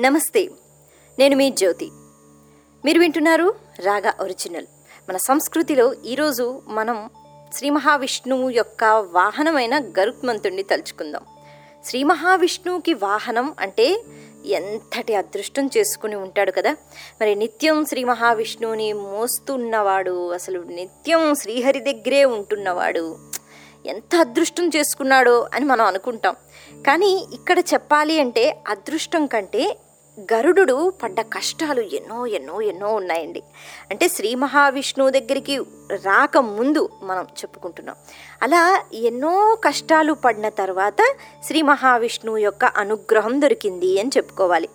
నమస్తే నేను మీ జ్యోతి. మీరు వింటున్నారు రాగా ఒరిజినల్. మన సంస్కృతిలో ఈరోజు మనం శ్రీ మహావిష్ణువు యొక్క వాహనమైన గరుత్మంతుణ్ణి తలుచుకుందాం. శ్రీ మహావిష్ణువుకి వాహనం అంటే ఎంతటి అదృష్టం చేసుకుని ఉంటాడు కదా? మరి నిత్యం శ్రీ మహావిష్ణువుని మోస్తున్నవాడు అసలు నిత్యం శ్రీహరి దగ్గరే ఉంటున్నవాడు ఎంత అదృష్టం చేసుకున్నాడో అని మనం అనుకుంటాం. కానీ ఇక్కడ చెప్పాలి అంటే అదృష్టం కంటే గరుడు పడ్డ కష్టాలు ఎన్నో ఎన్నో ఎన్నో ఉన్నాయండి. అంటే శ్రీ మహావిష్ణువు దగ్గరికి రాకముందు మనం చెప్పుకుంటున్నాం. అలా ఎన్నో కష్టాలు పడిన తర్వాత శ్రీ మహావిష్ణువు యొక్క అనుగ్రహం దొరికింది అని చెప్పుకోవాలి.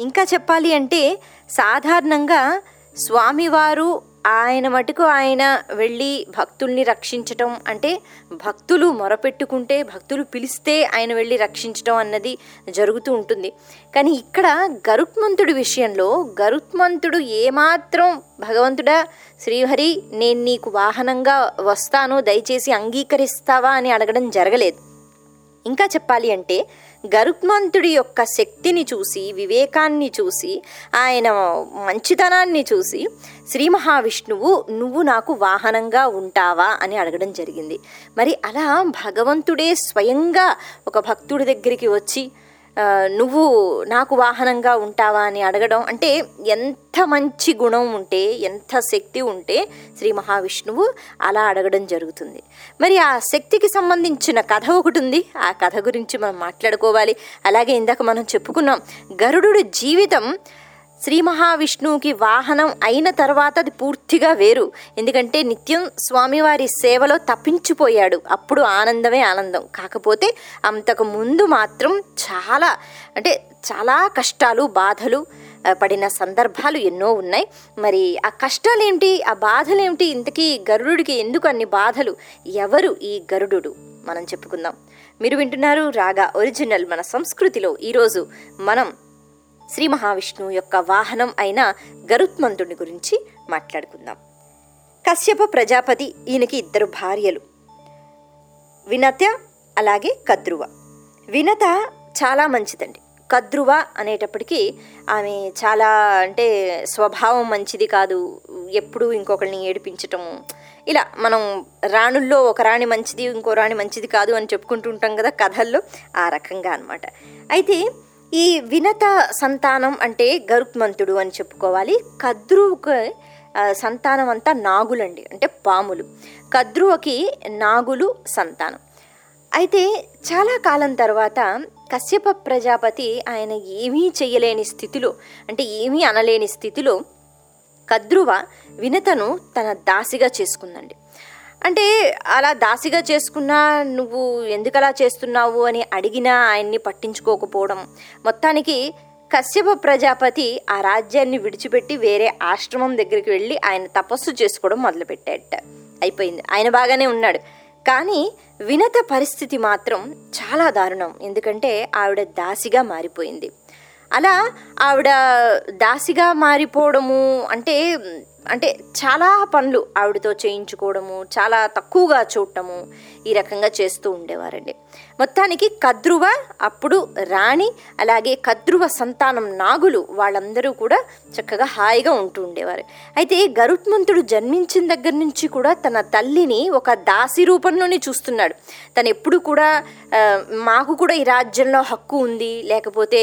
ఇంకా చెప్పాలి అంటే సాధారణంగా స్వామివారు ఆయన మటుకు ఆయన వెళ్ళి భక్తుల్ని రక్షించటం అంటే భక్తులు మొరపెట్టుకుంటే భక్తులు పిలిస్తే ఆయన వెళ్ళి రక్షించటం అన్నది జరుగుతూ ఉంటుంది. కానీ ఇక్కడ గరుత్మంతుడి విషయంలో గరుత్మంతుడు ఏమాత్రం భగవంతుడా శ్రీహరి నేను నీకు వాహనంగా వస్తాను దయచేసి అంగీకరిస్తావా అని అడగడం జరగలేదు. ఇంకా చెప్పాలి అంటే గరుత్మంతుడి యొక్క శక్తిని చూసి వివేకాన్ని చూసి ఆయన మంచితనాన్ని చూసి శ్రీ మహావిష్ణువు నువ్వు నాకు వాహనంగా ఉంటావా? అని అడగడం జరిగింది. మరి అలా భగవంతుడే స్వయంగా ఒక భక్తుడి దగ్గరికి వచ్చి నువ్వు నాకు వాహనంగా ఉంటావా అని అడగడం అంటే ఎంత మంచి గుణం ఉంటే ఎంత శక్తి ఉంటే శ్రీ మహావిష్ణువు అలా అడగడం జరుగుతుంది. మరి ఆ శక్తికి సంబంధించిన కథ ఒకటి ఉంది. ఆ కథ గురించి మనం మాట్లాడుకోవాలి. అలాగే ఇందాక మనం చెప్పుకున్నాం గరుడు జీవితం శ్రీ మహావిష్ణువుకి వాహనం అయిన తర్వాత అది పూర్తిగా వేరు. ఎందుకంటే నిత్యం స్వామివారి సేవలో తప్పించిపోయాడు అప్పుడు ఆనందమే ఆనందం. కాకపోతే అంతకు ముందు మాత్రం చాలా అంటే చాలా కష్టాలు బాధలు పడిన సందర్భాలు ఎన్నో ఉన్నాయి. మరి ఆ కష్టాలు ఏంటి ఆ బాధలేమిటి ఇంతకీ గరుడుకి ఎందుకు అన్ని బాధలు? ఎవరు ఈ గరుడు మనం చెప్పుకుందాం. మీరు వింటున్నారు రాగా ఒరిజినల్ మన సంస్కృతిలో. ఈరోజు మనం శ్రీ మహావిష్ణువు యొక్క వాహనం అయిన గరుత్మంతుడి గురించి మాట్లాడుకుందాం. కశ్యప ప్రజాపతి ఈయనకి ఇద్దరు భార్యలు. వినత అలాగే కద్రువ. వినత చాలా మంచిదండి. కద్రువ అనేటప్పటికీ ఆమె చాలా అంటే స్వభావం మంచిది కాదు. ఎప్పుడూ ఇంకొకరిని ఏడిపించటము ఇలా మనం రాణుల్లో ఒక రాణి మంచిది ఇంకో రాణి మంచిది కాదు అని చెప్పుకుంటూ ఉంటాం కదా కథల్లో ఆ రకంగా అనమాట అయితే ఈ వినత సంతానం అంటే గరుత్మంతుడు అని చెప్పుకోవాలి. కద్రువుకి సంతానం అంతా నాగులండి అంటే పాములు. కద్రువకి నాగులు సంతానం. అయితే చాలా కాలం తర్వాత కశ్యప ప్రజాపతి ఆయన ఏమీ చేయలేని స్థితిలో అంటే ఏమీ అనలేని స్థితిలో కద్రువ వినతను తన దాసిగా చేసుకుందండి. అంటే అలా దాసిగా చేసుకున్నా నువ్వు ఎందుకు అలా చేస్తున్నావు అని అడిగినా ఆయన్ని పట్టించుకోకపోవడం. మొత్తానికి కశ్యప ప్రజాపతి ఆ రాజ్యాన్ని విడిచిపెట్టి వేరే ఆశ్రమం దగ్గరికి వెళ్ళి ఆయన తపస్సు చేసుకోవడం మొదలుపెట్టాట అయిపోయింది. ఆయన బాగానే ఉన్నాడు. కానీ వినత పరిస్థితి మాత్రం చాలా దారుణం. ఎందుకంటే ఆవిడ దాసిగా మారిపోయింది. అలా ఆవిడ దాసిగా మారిపోవడము అంటే అంటే చాలా పనులు ఆవిడతో చేయించుకోవడము చాలా తక్కువగా చూడటము ఈ రకంగా చేస్తూ ఉండేవారండి. మొత్తానికి కద్రువ అప్పుడు రాణి అలాగే కద్రువ సంతానం నాగులు వాళ్ళందరూ కూడా చక్కగా హాయిగా ఉంటూ ఉండేవారు. అయితే గరుత్మంతుడు జన్మించిన దగ్గర నుంచి కూడా తన తల్లిని ఒక దాసి రూపంలోనే చూస్తున్నాడు. తను ఎప్పుడు కూడా మాకు కూడా ఈ రాజ్యంలో హక్కు ఉంది లేకపోతే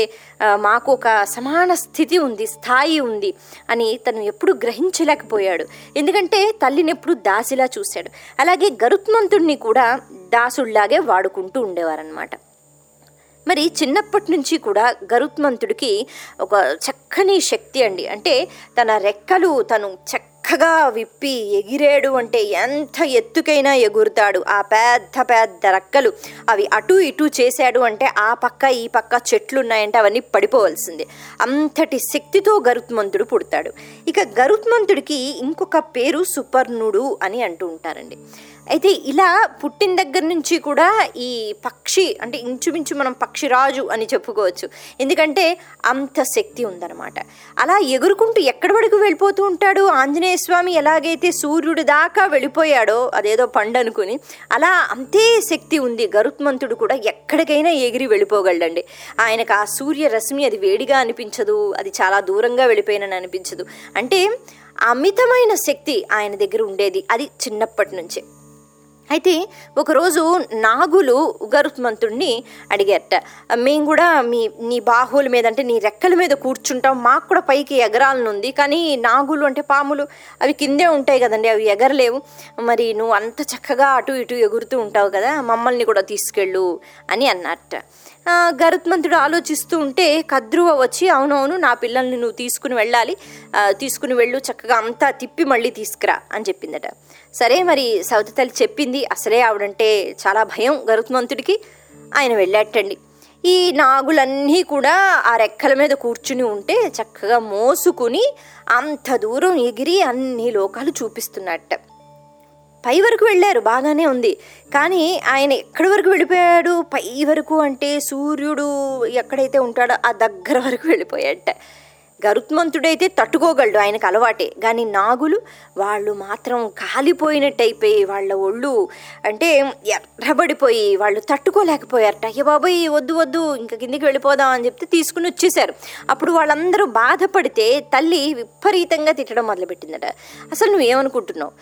మాకు ఒక సమాన స్థితి ఉంది స్థాయి ఉంది అని తను ఎప్పుడు గ్రహించలేకపోయాడు. ఎందుకంటే తల్లిని ఎప్పుడు దాసిలా చూశాడు. అలాగే గరుత్మంతుడిని కూడా దాసుళ్ళాగే వాడుకుంటూ ఉండేవారనమాట మరి చిన్నప్పటి నుంచి కూడా గరుత్మంతుడికి ఒక చక్కని శక్తి అండి. అంటే తన రెక్కలు తను చక్కగా విప్పి ఎగిరేడు అంటే ఎంత ఎత్తుకైనా ఎగురుతాడు. ఆ పెద్ద పెద్ద రెక్కలు అవి అటు ఇటు చేశాడు అంటే ఆ పక్క ఈ పక్క చెట్లు ఉన్నాయంటే అవన్నీ పడిపోవలసిందే. అంతటి శక్తితో గరుత్మంతుడు పుడతాడు. ఇక గరుత్మంతుడికి ఇంకొక పేరు సుపర్ణుడు అని అంటూ ఉంటారండి. అయితే ఇలా పుట్టిన దగ్గర నుంచి కూడా ఈ పక్షి అంటే ఇంచుమించు మనం పక్షిరాజు అని చెప్పుకోవచ్చు. ఎందుకంటే అంత శక్తి ఉందన్నమాట. అలా ఎగురుకుంటూ ఎక్కడి వరకు వెళ్ళిపోతూ ఉంటాడు? ఆంజనేయ స్వామి ఎలాగైతే సూర్యుడు దాకా వెళ్ళిపోయాడో అదేదో పండు అనుకుని అలా అంతే శక్తి ఉంది. గరుత్మంతుడు కూడా ఎక్కడికైనా ఎగిరి వెళ్ళిపోగలడండి. ఆయనకు ఆ సూర్య రశ్మి అది వేడిగా అనిపించదు అది చాలా దూరంగా వెళ్ళిపోయినని అనిపించదు. అంటే అమితమైన శక్తి ఆయన దగ్గర ఉండేది అది చిన్నప్పటి నుంచే. అయితే ఒకరోజు నాగులు గరుత్మంతుడిని అడిగారట. మేము కూడా మీ నీ బాహువుల మీద అంటే నీ రెక్కల మీద కూర్చుంటాం. మాకు కూడా పైకి ఎగరాలనుంది. కానీ నాగులు అంటే పాములు. అవి కిందే ఉంటాయి కదండి. అవి ఎగరలేవు. మరి నువ్వు అంత చక్కగా అటు ఇటు ఎగురుతూ ఉంటావు కదా. మమ్మల్ని కూడా తీసుకెళ్ళు అని అన్నట్ట గరుత్మంతుడు ఆలోచిస్తూ ఉంటే కద్రువ వచ్చి అవునవును నా పిల్లల్ని నువ్వు తీసుకుని వెళ్ళాలి. తీసుకుని వెళ్ళు. చక్కగా అంతా తిప్పి మళ్ళీ తీసుకురా అని చెప్పిందట. సరే మరి సౌతి తల్లి చెప్పింది. అసలే ఆవిడంటే చాలా భయం గరుత్మంతుడికి. ఆయన వెళ్ళాటండి ఈ నాగులన్నీ కూడా ఆ రెక్కల మీద కూర్చుని ఉంటే చక్కగా మోసుకుని అంత దూరం ఎగిరి అన్ని లోకాలు చూపిస్తున్నట్ట. పై వరకు వెళ్ళారు బాగానే ఉంది. కానీ ఆయన ఎక్కడి వరకు వెళ్ళిపోయాడు? పై వరకు అంటే సూర్యుడు ఎక్కడైతే ఉంటాడో ఆ దగ్గర వరకు వెళ్ళిపోయాడట. గరుత్మంతుడైతే తట్టుకోగలడు ఆయనకు అలవాటే. కానీ నాగులు వాళ్ళు మాత్రం కాలిపోయినట్టు అయిపోయి వాళ్ళ ఒళ్ళు అంటే ఎర్రబడిపోయి వాళ్ళు తట్టుకోలేకపోయారట. అయ్య బాబాయ్ వద్దు వద్దు ఇంకా కిందికి వెళ్ళిపోదాం అని చెప్తే తీసుకుని వచ్చేసారు అప్పుడు వాళ్ళందరూ బాధపడితే తల్లి విపరీతంగా తిట్టడం మొదలుపెట్టిందట. అసలు నువ్వేమనుకుంటున్నావు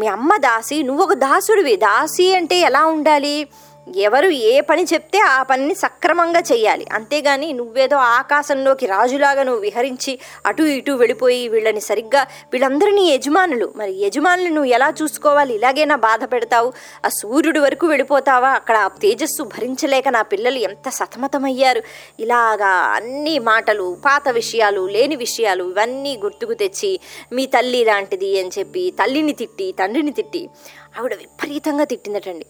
మీ అమ్మ దాసి నువ్వు ఒక దాసుడివి. దాసి అంటే ఎలా ఉండాలి? ఎవరు ఏ పని చెప్తే ఆ పనిని సక్రమంగా చేయాలి అంతేగాని నువ్వేదో ఆకాశంలోకి రాజులాగా నువ్వు విహరించి అటు ఇటు వెళ్ళిపోయి వీళ్ళని సరిగ్గా వీళ్ళందరినీ యజమానులు. మరి యజమానులు నువ్వు ఎలా చూసుకోవాలి? ఇలాగైనా బాధ పెడతావు? ఆ సూర్యుడి వరకు వెళ్ళిపోతావా? అక్కడ ఆ తేజస్సు భరించలేక నా పిల్లలు ఎంత సతమతమయ్యారు? ఇలాగా అన్ని మాటలు పాత విషయాలు లేని విషయాలు ఇవన్నీ గుర్తుకు తెచ్చి మీ తల్లి లాంటిది అని చెప్పి తల్లిని తిట్టి తండ్రిని తిట్టి ఆవిడ విపరీతంగా తిట్టిందటండి.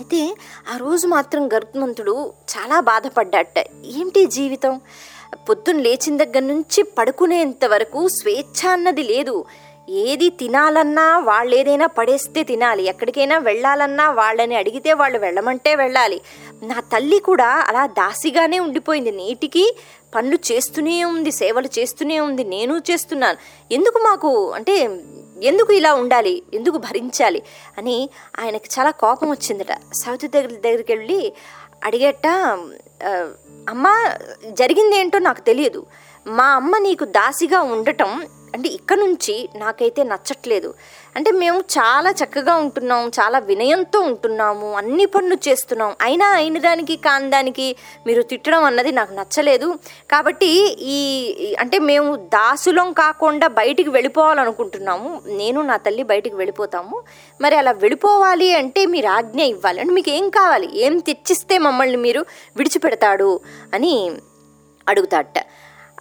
అయితే ఆ రోజు మాత్రం గరుత్మంతుడు చాలా బాధపడ్డాట. ఏంటి జీవితం? పొద్దున్న లేచిన దగ్గర నుంచి పడుకునేంత వరకు స్వేచ్ఛ అన్నది లేదు. ఏది తినాలన్నా వాళ్ళు ఏదైనా పడేస్తే తినాలి. ఎక్కడికైనా వెళ్ళాలన్నా వాళ్ళని అడిగితే వాళ్ళు వెళ్ళమంటే వెళ్ళాలి. నా తల్లి కూడా అలా దాసిగానే ఉండిపోయింది. నేటికి పనులు చేస్తూనే ఉంది సేవలు చేస్తూనే ఉంది. నేను చేస్తున్నాను. ఎందుకు మాకు అంటే ఎందుకు ఇలా ఉండాలి? ఎందుకు భరించాలి? అని ఆయనకి చాలా కోపం వచ్చిందట. సౌతి దగ్గర దగ్గరికి వెళ్ళి అడిగేట అమ్మ జరిగింది ఏంటో నాకు తెలియదు. మా అమ్మ నీకు దాసిగా ఉండటం అంటే ఇక్కడ నుంచి నాకైతే నచ్చట్లేదు. అంటే మేము చాలా చక్కగా ఉంటున్నాం చాలా వినయంతో ఉంటున్నాము అన్ని పనులు చేస్తున్నాం. అయినా అయిన దానికి కాని దానికి మీరు తిట్టడం అన్నది నాకు నచ్చలేదు. కాబట్టి ఈ అంటే మేము దాసులం కాకుండా బయటికి వెళ్ళిపోవాలనుకుంటున్నాము. నేను నా తల్లి బయటికి వెళ్ళిపోతాము. మరి అలా వెళ్ళిపోవాలి అంటే మీరు ఆజ్ఞ ఇవ్వాలి అంటే మీకు ఏం కావాలి? ఏం తెచ్చిస్తే మమ్మల్ని మీరు విడిచిపెడతాడు అని అడుగుతాట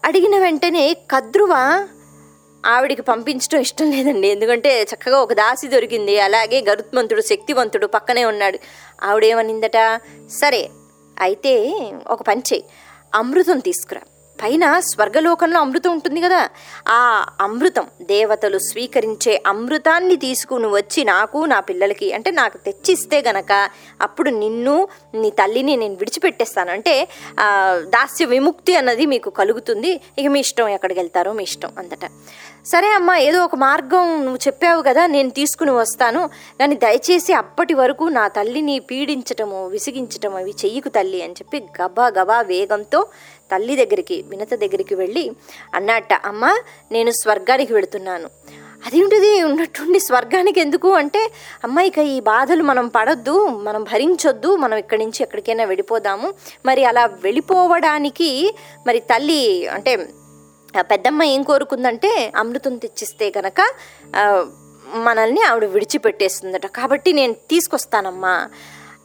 అడిగిన వెంటనే కద్రువ ఆవిడికి పంపించడం ఇష్టం లేదండి. ఎందుకంటే చక్కగా ఒక దాసి దొరికింది. అలాగే గరుత్మంతుడు శక్తివంతుడు పక్కనే ఉన్నాడు. ఆవిడేమనిందట? సరే అయితే ఒక పని చేయి. అమృతం తీసుకురా. పైన స్వర్గలోకంలో అమృతం ఉంటుంది కదా. ఆ అమృతం దేవతలు స్వీకరించే అమృతాన్ని తీసుకుని వచ్చి నాకు నా పిల్లలకి అంటే నాకు తెచ్చిస్తే గనక అప్పుడు నిన్ను నీ తల్లిని నేను విడిచిపెట్టేస్తాను. అంటే దాస్య విముక్తి అన్నది మీకు కలుగుతుంది. ఇక మీ ఇష్టం ఎక్కడికి వెళ్తారో మీ ఇష్టం అంతట. సరే అమ్మా ఏదో ఒక మార్గం నువ్వు చెప్పావు కదా నేను తీసుకుని వస్తాను. కానీ దయచేసి అప్పటి వరకు నా తల్లిని పీడించటము విసిగించటము అవి చెయ్యకు తల్లి అని చెప్పి గబా గబా వేగంతో తల్లి దగ్గరికి వినత దగ్గరికి వెళ్ళి అన్నట్ట అమ్మ నేను స్వర్గానికి వెళుతున్నాను. అదేంటిది? ఉన్నట్టుండి స్వర్గానికి ఎందుకు? అంటే అమ్మ ఇక ఈ బాధలు మనం పడొద్దు మనం భరించొద్దు మనం ఇక్కడి నుంచి ఎక్కడికైనా వెళ్ళిపోదాము. మరి అలా వెళ్ళిపోవడానికి మరి తల్లి అంటే పెద్దమ్మ ఏం కోరుకుందంటే అమృతం తెచ్చిస్తే గనక మనల్ని ఆవిడ విడిచిపెట్టేస్తుందట. కాబట్టి నేను తీసుకొస్తానమ్మా.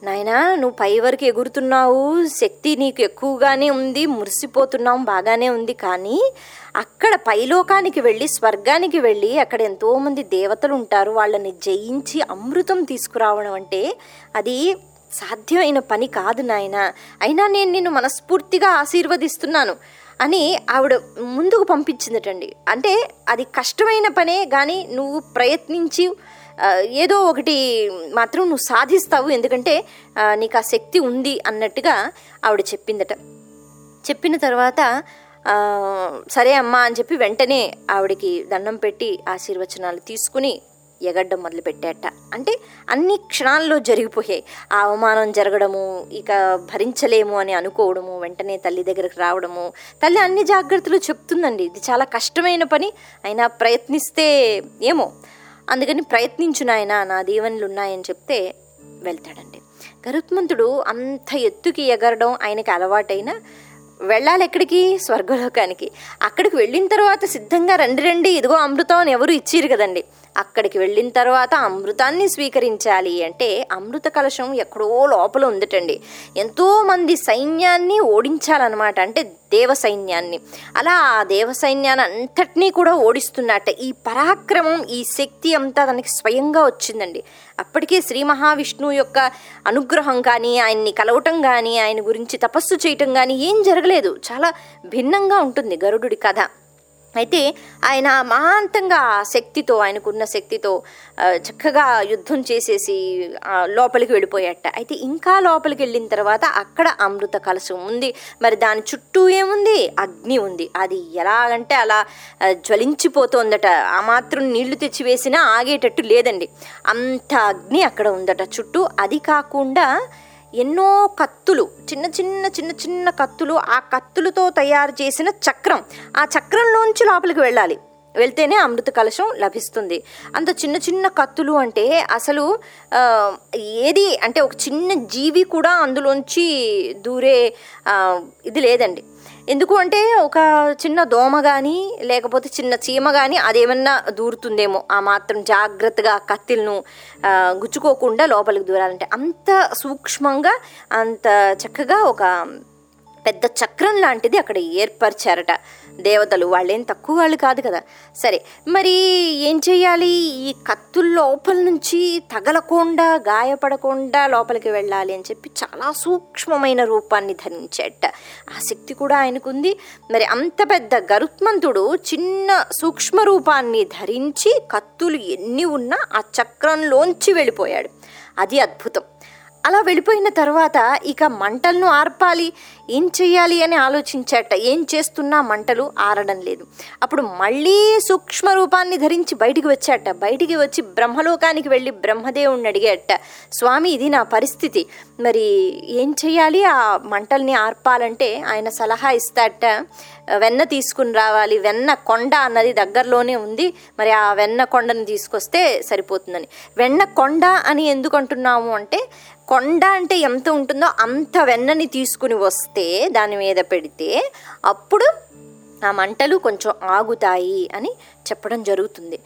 నాయనా నువ్వు పై వరకు ఎగురుతున్నావు. శక్తి నీకు ఎక్కువగానే ఉంది. మురిసిపోతున్నావు బాగానే ఉంది. కానీ అక్కడ పైలోకానికి వెళ్ళి స్వర్గానికి వెళ్ళి అక్కడ ఎంతోమంది దేవతలు ఉంటారు. వాళ్ళని జయించి అమృతం తీసుకురావడం అంటే అది సాధ్యమైన పని కాదు నాయన. అయినా నేను నిన్ను మనస్ఫూర్తిగా ఆశీర్వదిస్తున్నాను అని ఆవిడ ముందుకు పంపించిందటండి. అంటే అది కష్టమైన పనే కానీ నువ్వు ప్రయత్నించి. ఏదో ఒకటి మాత్రం నువ్వు సాధిస్తావు ఎందుకంటే నీకు ఆ శక్తి ఉంది అన్నట్టుగా ఆవిడ చెప్పిందట. చెప్పిన తర్వాత సరే అమ్మా అని చెప్పి వెంటనే ఆవిడకి దండం పెట్టి ఆశీర్వచనాలు తీసుకుని ఎగడ్డం మొదలుపెట్టాట. అంటే అన్ని క్షణాల్లో జరిగిపోయాయి. ఆ అవమానం జరగడము ఇక భరించలేము అని అనుకోవడము వెంటనే తల్లి దగ్గరకు రావడము. తల్లి అన్ని జాగ్రత్తలు చెప్తుందండి. ఇది చాలా కష్టమైన పని అయినా ప్రయత్నిస్తే ఏమో. అందుకని ప్రయత్నించునాయన నా దీవెనలు ఉన్నాయని చెప్తే వెళ్తాడండి. గరుత్మంతుడు అంత ఎత్తుకి ఎగరడం ఆయనకి అలవాటైన వెళ్ళాలి ఎక్కడికి? స్వర్గలోకానికి. అక్కడికి వెళ్ళిన తర్వాత సిద్ధంగా రండి రండి ఇదిగో అమృతం అని ఎవరు ఇచ్చిరు కదండి. అక్కడికి వెళ్ళిన తర్వాత అమృతాన్ని స్వీకరించాలి అంటే అమృత కలశం ఎక్కడో లోపల ఉందటండి. ఎంతోమంది సైన్యాన్ని ఓడించాలన్నమాట అంటే దేవ సైన్యాన్ని. అలా ఆ దేవ సైన్యాన్ని అంతటినీ కూడా ఓడిస్తున్నట్ట. ఈ పరాక్రమం ఈ శక్తి అంతా తనకి స్వయంగా వచ్చిందండి. అప్పటికే శ్రీ మహావిష్ణువు యొక్క అనుగ్రహం కానీ ఆయన్ని కలవటం కానీ ఆయన గురించి తపస్సు చేయటం కానీ ఏం జరగలేదు. చాలా భిన్నంగా ఉంటుంది గరుడుడి కథ. అయితే ఆయన మహాంతంగా శక్తితో ఆయనకున్న శక్తితో చక్కగా యుద్ధం చేసేసి లోపలికి వెళ్ళిపోయాట. అయితే ఇంకా లోపలికి వెళ్ళిన తర్వాత అక్కడ అమృత కలశం ఉంది. మరి దాని చుట్టూ ఏముంది? అగ్ని ఉంది. అది ఎలాగంటే అలా జ్వలించిపోతోందట. ఆ మాత్రం నీళ్ళు తెచ్చి వేసినా ఆగేటట్టు లేదండి. అంత అగ్ని అక్కడ ఉందట. చుట్టూ అది కాకుండా ఎన్నో కత్తులు చిన్న చిన్న చిన్న చిన్న కత్తులు ఆ కత్తులతో తయారు చేసిన చక్రం. ఆ చక్రంలోంచి లోపలికి వెళ్ళాలి. వెళ్తేనే అమృత కలశం లభిస్తుంది. అంత చిన్న చిన్న కత్తులు అంటే అసలు ఏది అంటే ఒక చిన్న జీవి కూడా అందులోంచి దూరే ఇది లేదండి. ఎందుకు అంటే ఒక చిన్న దోమ కానీ లేకపోతే చిన్న చీమ కానీ అదేమన్నా దూరుతుందేమో. ఆ మాత్రం జాగ్రత్తగా కత్తిలను గుచ్చుకోకుండా లోపలికి దూరాలంటే. అంత సూక్ష్మంగా అంత చక్కగా ఒక పెద్ద చక్రం లాంటిది అక్కడ ఏర్పరిచారట. దేవతలు వాళ్ళేం తక్కువ వాళ్ళు కాదు కదా. సరే మరి ఏం చేయాలి ఈ కత్తుల లోపల నుంచి తగలకుండా గాయపడకుండా లోపలికి వెళ్ళాలి అని చెప్పి చాలా సూక్ష్మమైన రూపాన్ని ధరించేట. ఆ శక్తి కూడా ఆయనకుంది. మరి అంత పెద్ద గరుత్మంతుడు చిన్న సూక్ష్మ రూపాన్ని ధరించి కత్తులు ఎన్ని ఉన్నా ఆ చక్రంలోంచి వెళ్ళిపోయాడు. అది అద్భుతం. అలా వెళ్ళిపోయిన తర్వాత ఇక మంటలను ఆర్పాలి ఏం చెయ్యాలి అని ఆలోచించాట. ఏం చేస్తున్నా మంటలు ఆరడం లేదు. అప్పుడు మళ్ళీ సూక్ష్మ రూపాన్ని ధరించి బయటికి వచ్చాట. బయటికి వచ్చి బ్రహ్మలోకానికి వెళ్ళి బ్రహ్మదేవుణ్ణి అడిగాట. స్వామి ఇది నా పరిస్థితి. మరి ఏం చెయ్యాలి? ఆ మంటల్ని ఆర్పాలంటే ఆయన సలహా ఇస్తాట. వెన్న తీసుకుని రావాలి. వెన్న కొండ అన్నది దగ్గరలోనే ఉంది. మరి ఆ వెన్న కొండను తీసుకొస్తే సరిపోతుందని. వెన్న కొండ అని ఎందుకు అంటున్నాము అంటే కొండ అంటే ఎంత ఉంటుందో అంత వెన్నని తీసుకుని వస్తే దాని మీద పెడితే అప్పుడు ఆ మంటలు కొంచెం ఆగుతాయి అని చెప్పడం జరుగుతుంది.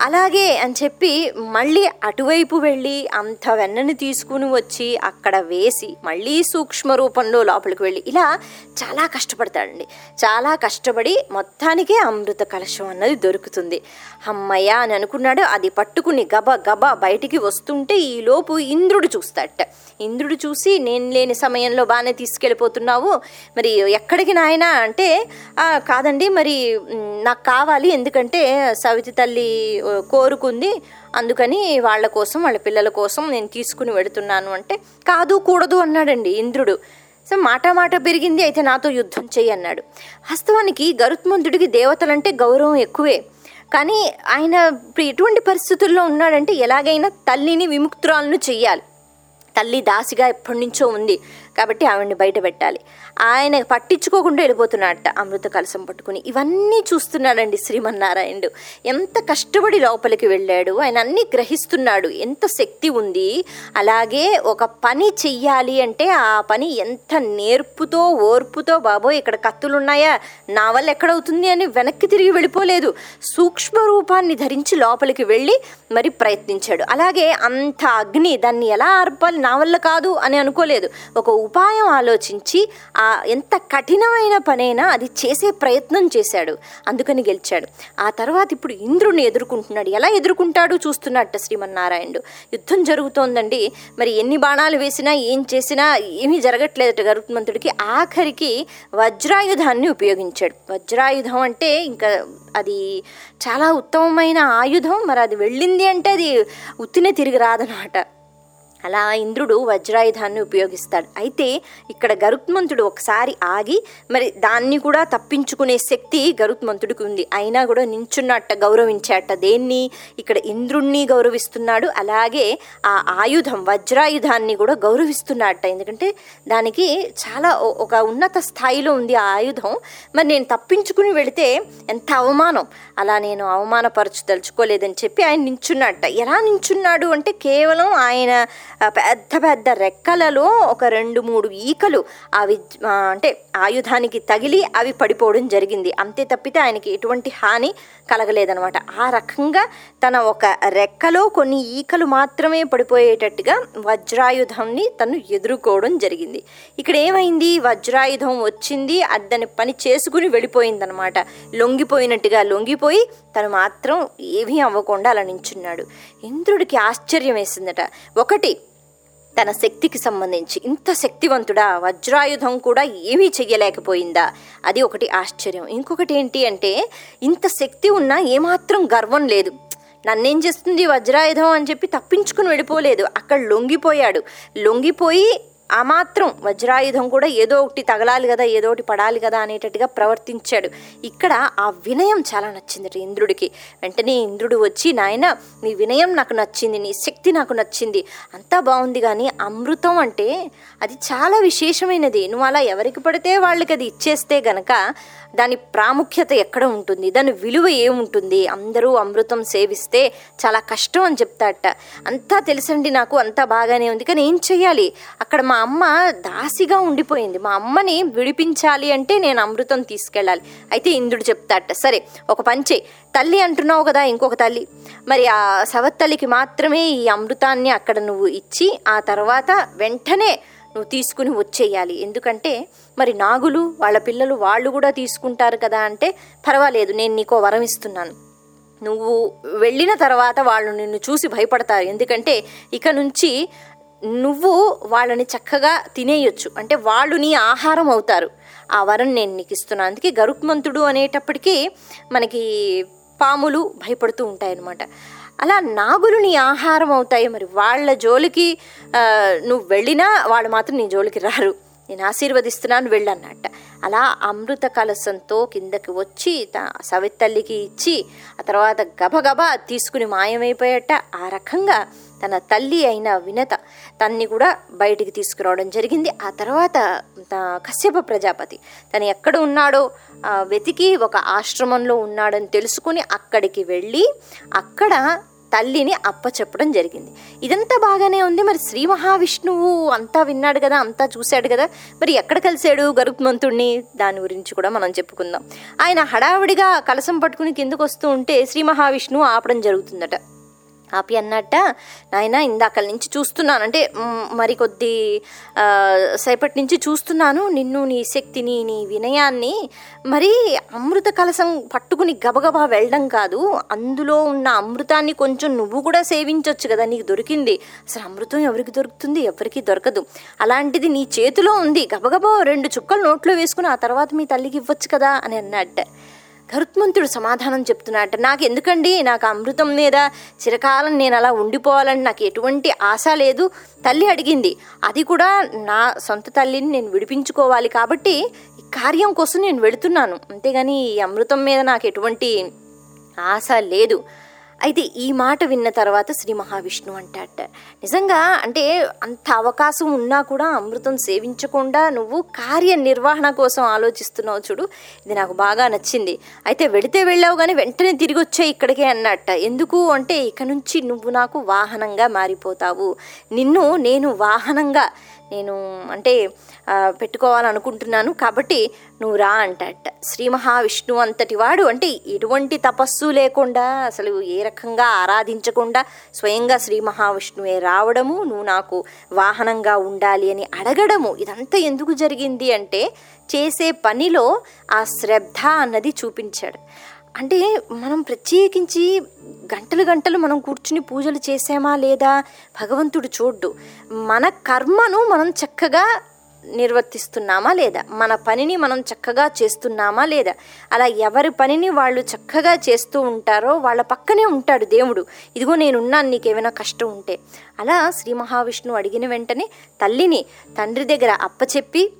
అలాగే అని చెప్పి మళ్ళీ అటువైపు వెళ్ళి అంత వెన్నని తీసుకుని వచ్చి అక్కడ వేసి మళ్ళీ సూక్ష్మ రూపంలో లోపలికి వెళ్ళి ఇలా చాలా కష్టపడతాడండి. చాలా కష్టపడి మొత్తానికే అమృత కలశం అన్నది దొరుకుతుంది. అమ్మయ్య అని అనుకున్నాడు. అది పట్టుకుని గబ గబ బయటికి వస్తుంటే ఈలోపు ఇంద్రుడు చూస్తాడట. ఇంద్రుడు చూసి నేను లేని సమయంలో బాగానే తీసుకెళ్ళిపోతున్నావు. మరి ఎక్కడికి నాయన? అంటే కాదండి మరి నాకు కావాలి. ఎందుకంటే సవితి తల్లి కోరుకుంది. అందుకని వాళ్ళ కోసం వాళ్ళ పిల్లల కోసం నేను తీసుకుని వెడుతున్నాను అంటే కాదు కూడదు అన్నాడండి ఇంద్రుడు. సో మాట మాట పెరిగింది అయితే నాతో యుద్ధం చెయ్యి అన్నాడు. వాస్తవానికి గరుత్మంతుడికి దేవతలంటే గౌరవం ఎక్కువే. కానీ ఆయన ఇప్పుడు ఎటువంటి పరిస్థితుల్లో ఉన్నాడంటే ఎలాగైనా తల్లిని విముక్తురాలను చెయ్యాలి. తల్లి దాసిగా ఎప్పటి నుంచో ఉంది. కాబట్టి ఆవిడ్ని బయట పెట్టాలి. ఆయన పట్టించుకోకుండా వెళ్ళిపోతున్నాడట అమృత కలసం పట్టుకుని. ఇవన్నీ చూస్తున్నాడండి శ్రీమన్నారాయణుడు. ఎంత కష్టపడి లోపలికి వెళ్ళాడు. ఆయన అన్ని గ్రహిస్తున్నాడు. ఎంత శక్తి ఉంది. అలాగే ఒక పని చెయ్యాలి అంటే ఆ పని ఎంత నేర్పుతో ఓర్పుతో బాబోయ్ ఇక్కడ కత్తులు ఉన్నాయా నా వల్ల ఎక్కడవుతుంది? అని వెనక్కి తిరిగి వెళ్ళిపోలేదు. సూక్ష్మ రూపాన్ని ధరించి లోపలికి వెళ్ళి మరి ప్రయత్నించాడు. అలాగే అంత అగ్ని దాన్ని ఎలా అర్పాలి నా వల్ల కాదు అని అనుకోలేదు. ఒక ఉపాయం ఆలోచించి ఆ ఎంత కఠినమైన పనైనా అది చేసే ప్రయత్నం చేశాడు. అందుకని గెలిచాడు. ఆ తర్వాత ఇప్పుడు ఇంద్రుడిని ఎదుర్కొంటున్నాడు. ఎలా ఎదుర్కొంటాడు చూస్తున్నట్ట శ్రీమన్నారాయణుడు. యుద్ధం జరుగుతోందండి. మరి ఎన్ని బాణాలు వేసినా ఏం చేసినా ఏమీ జరగట్లేదట గరుత్మంతుడికి. ఆఖరికి వజ్రాయుధాన్ని ఉపయోగించాడు. వజ్రాయుధం అంటే ఇంకా అది చాలా ఉత్తమమైన ఆయుధం. మరి అది వెళ్ళింది అంటే అది ఉత్తినే తిరిగి రాదనమాట అలా ఇంద్రుడు వజ్రాయుధాన్ని ఉపయోగిస్తాడు. అయితే ఇక్కడ గరుత్మంతుడు ఒకసారి ఆగి మరి దాన్ని కూడా తప్పించుకునే శక్తి గరుత్మంతుడికి ఉంది. అయినా కూడా నించున్నట్ట గౌరవించాట దేన్ని? ఇక్కడ ఇంద్రుణ్ణి గౌరవిస్తున్నాడు. అలాగే ఆ ఆయుధం వజ్రాయుధాన్ని కూడా గౌరవిస్తున్నట్ట ఎందుకంటే దానికి చాలా ఒక ఉన్నత స్థాయిలో ఉంది ఆ ఆయుధం. మరి నేను తప్పించుకుని వెళితే ఎంత అవమానం? అలా నేను అవమానపరచదలుచుకోలేదని చెప్పి ఆయన నించున్నట్ట. ఎలా నించున్నాడు అంటే కేవలం ఆయన పెద్ద పెద్ద రెక్కలలో ఒక రెండు మూడు ఈకలు అవి అంటే ఆయుధానికి తగిలి అవి పడిపోవడం జరిగింది. అంతే తప్పితే ఆయనకి ఎటువంటి హాని కలగలేదనమాట ఆ రకంగా తన ఒక రెక్కలో కొన్ని ఈకలు మాత్రమే పడిపోయేటట్టుగా వజ్రాయుధంని తను ఎదుర్కోవడం జరిగింది. ఇక్కడ ఏమైంది? వజ్రాయుధం వచ్చింది అద్దని పని చేసుకుని వెళ్ళిపోయిందనమాట లొంగిపోయినట్టుగా లొంగిపోయి తను మాత్రం ఏమీ అవ్వకుండా అలా నించున్నాడు. ఇంద్రుడికి ఆశ్చర్యం వేసిందట. ఒకటి తన శక్తికి సంబంధించి ఇంత శక్తివంతుడా వజ్రాయుధం కూడా ఏమీ చెయ్యలేకపోయిందా? అది ఒకటి ఆశ్చర్యం. ఇంకొకటి ఏంటి అంటే ఇంత శక్తి ఉన్నా ఏమాత్రం గర్వం లేదు. నన్నేం చేస్తుంది వజ్రాయుధం అని చెప్పి తప్పించుకుని వెళ్ళిపోలేదు. అక్కడ లొంగిపోయాడు. లొంగిపోయి ఆ మాత్రం వజ్రాయుధం కూడా ఏదో ఒకటి తగలాలి కదా ఏదో ఒకటి పడాలి కదా అనేటట్టుగా ప్రవర్తించాడు. ఇక్కడ ఆ వినయం చాలా నచ్చింది ఇంద్రుడికి. వెంటనే ఇంద్రుడు వచ్చి నాయన నీ వినయం నాకు నచ్చింది నీ శక్తి నాకు నచ్చింది. అంతా బాగుంది కానీ అమృతం అంటే అది చాలా విశేషమైనది. నువ్వు అలా ఎవరికి పడితే వాళ్ళకి అది ఇచ్చేస్తే గనక దాని ప్రాముఖ్యత ఎక్కడ ఉంటుంది? దాని విలువ ఏముంటుంది? అందరూ అమృతం సేవిస్తే చాలా కష్టం అని చెప్తాట అంతా తెలుసండి నాకు అంతా బాగానే ఉంది. కానీ ఏం చెయ్యాలి? అక్కడ మా అమ్మ దాసిగా ఉండిపోయింది. మా అమ్మని విడిపించాలి అంటే నేను అమృతం తీసుకెళ్ళాలి. అయితే ఇంద్రుడు చెప్తాట సరే ఒక పంచే తల్లి అంటున్నావు కదా ఇంకొక తల్లి. మరి ఆ సవత్తల్లికి మాత్రమే ఈ అమృతాన్ని అక్కడ నువ్వు ఇచ్చి ఆ తర్వాత వెంటనే నువ్వు తీసుకుని వచ్చేయాలి. ఎందుకంటే మరి నాగులు వాళ్ళ పిల్లలు వాళ్ళు కూడా తీసుకుంటారు కదా అంటే పర్వాలేదు నేను నీకో వరం ఇస్తున్నాను. నువ్వు వెళ్ళిన తర్వాత వాళ్ళు నిన్ను చూసి భయపడతారు. ఎందుకంటే ఇక నుంచి నువ్వు వాళ్ళని చక్కగా తినేయొచ్చు. అంటే వాళ్ళు నీ ఆహారం అవుతారు. ఆ వరం నేను నీకు ఇస్తున్నాను అందుకే గరుక్మంతుడు అనేటప్పటికీ మనకి పాములు భయపడుతూ ఉంటాయన్నమాట. అలా నాగులు నీ ఆహారం అవుతాయి. మరి వాళ్ళ జోలికి నువ్వు వెళ్ళినా వాళ్ళు మాత్రం నీ జోలికి రారు. నేను ఆశీర్వదిస్తున్నాను వెళ్ళన్నట్ట. అలా అమృత కలసంతో కిందకి వచ్చి త- సవితల్లికి ఇచ్చి ఆ తర్వాత గబగబా తీసుకుని మాయమైపోయేట. ఆ రకంగా తన తల్లి అయిన వినత తన్ని కూడా బయటికి తీసుకురావడం జరిగింది. ఆ తర్వాత కశ్యప ప్రజాపతి తను ఎక్కడ ఉన్నాడో వెతికి ఒక ఆశ్రమంలో ఉన్నాడని తెలుసుకుని అక్కడికి వెళ్ళి అక్కడ తల్లిని అప్పచెప్పడం జరిగింది. ఇదంతా బాగానే ఉంది. మరి శ్రీ మహావిష్ణువు అంతా విన్నాడు కదా అంతా చూశాడు కదా మరి ఎక్కడ కలిశాడు గరుత్మంతుణ్ణి? దాని గురించి కూడా మనం చెప్పుకుందాం. ఆయన హడావిడిగా కలసం పట్టుకుని కిందకు వస్తూ ఉంటే శ్రీ మహావిష్ణువు ఆపడం జరుగుతుందట. ఆపి అన్నట్ట నాయన ఇందాకల నుంచి చూస్తున్నాను. అంటే మరి కొద్ది సేపటి నుంచి చూస్తున్నాను నిన్ను నీ శక్తిని నీ వినయాన్ని. మరి అమృత కలసం పట్టుకుని గబగబా వెళ్ళడం కాదు. అందులో ఉన్న అమృతాన్ని కొంచెం నువ్వు కూడా సేవించవచ్చు కదా నీకు దొరికింది. అసలు అమృతం ఎవరికి దొరుకుతుంది? ఎవరికి దొరకదు. అలాంటిది నీ చేతిలో ఉంది. గబగబా రెండు చుక్కలు నోట్లో వేసుకుని ఆ తర్వాత మీ తల్లికి ఇవ్వచ్చు కదా అని అన్నట్ట. గరుత్మంతుడు సమాధానం చెప్తున్నాడట. నాకు ఎందుకండి నాకు అమృతం మీద చిరకాలం నేను అలా ఉండిపోవాలని నాకు ఎటువంటి ఆశ లేదు. తల్లి అడిగింది. అది కూడా నా సొంత తల్లిని నేను విడిపించుకోవాలి కాబట్టి ఈ కార్యం కోసం నేను వెళుతున్నాను. అంతేగాని ఈ అమృతం మీద నాకు ఎటువంటి ఆశ లేదు. అయితే ఈ మాట విన్న తర్వాత శ్రీ మహావిష్ణు అంటాట నిజంగా అంటే అంత అవకాశం ఉన్నా కూడా అమృతం సేవించకుండా నువ్వు కార్యనిర్వహణ కోసం ఆలోచిస్తున్నావు చూడు. ఇది నాకు బాగా నచ్చింది. అయితే వెళితే వెళ్ళావు కానీ వెంటనే తిరిగి వచ్చే ఇక్కడికే అన్నట్ట. ఎందుకు అంటే ఇక నుంచి నువ్వు నాకు వాహనంగా మారిపోతావు. నిన్ను నేను వాహనంగా నేను అంటే పెట్టుకోవాలనుకుంటున్నాను కాబట్టి నువ్వు రా అంటట శ్రీ మహావిష్ణు అంతటి వాడు అంటే ఎటువంటి తపస్సు లేకుండా అసలు ఏ రకంగా ఆరాధించకుండా స్వయంగా శ్రీ మహావిష్ణువే రావడము నువ్వు నాకు వాహనంగా ఉండాలి అని అడగడము ఇదంతా ఎందుకు జరిగింది అంటే చేసే పనిలో ఆ శ్రద్ధ అన్నది చూపించాడు. అంటే మనం ప్రత్యేకించి గంటలు గంటలు మనం కూర్చుని పూజలు చేసామా లేదా భగవంతుడు చూడ్డు మన కర్మను మనం చక్కగా నిర్వర్తిస్తున్నామా లేదా మన పనిని మనం చక్కగా చేస్తున్నామా లేదా అలా ఎవరి పనిని వాళ్ళు చక్కగా చేస్తూ ఉంటారో వాళ్ళ పక్కనే ఉంటాడు దేవుడు. ఇదిగో నేనున్నాను నీకేమైనా కష్టం ఉంటే. అలా శ్రీ మహావిష్ణువు అడిగిన వెంటనే తల్లిని తండ్రి దగ్గర అప్పచెప్పి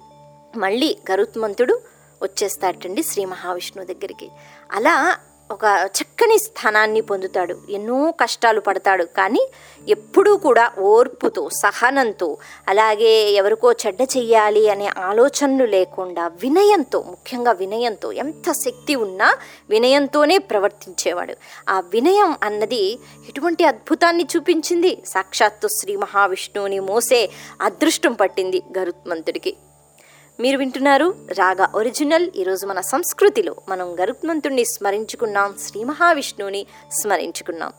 మళ్ళీ గరుత్మంతుడు వచ్చేస్తాడండి శ్రీ మహావిష్ణువు దగ్గరికి. అలా ఒక చక్కని స్థానాన్ని పొందుతాడు. ఎన్నో కష్టాలు పడతాడు. కానీ ఎప్పుడూ కూడా ఓర్పుతో సహనంతో అలాగే ఎవరికో చెడ్డ చెయ్యాలి అనే ఆలోచనలు లేకుండా వినయంతో ముఖ్యంగా వినయంతో ఎంత శక్తి ఉన్నా వినయంతోనే ప్రవర్తించేవాడు. ఆ వినయం అన్నది ఎటువంటి అద్భుతాన్ని చూపించింది? సాక్షాత్తు శ్రీ మహావిష్ణువుని మోసే అదృష్టం పట్టింది గరుత్మంతుడికి. మీరు వింటున్నారు రాగా ఒరిజినల్. ఈరోజు మన సంస్కృతిలో మనం గరుత్మంతుణ్ణి స్మరించుకున్నాం శ్రీ మహావిష్ణువుని స్మరించుకున్నాం.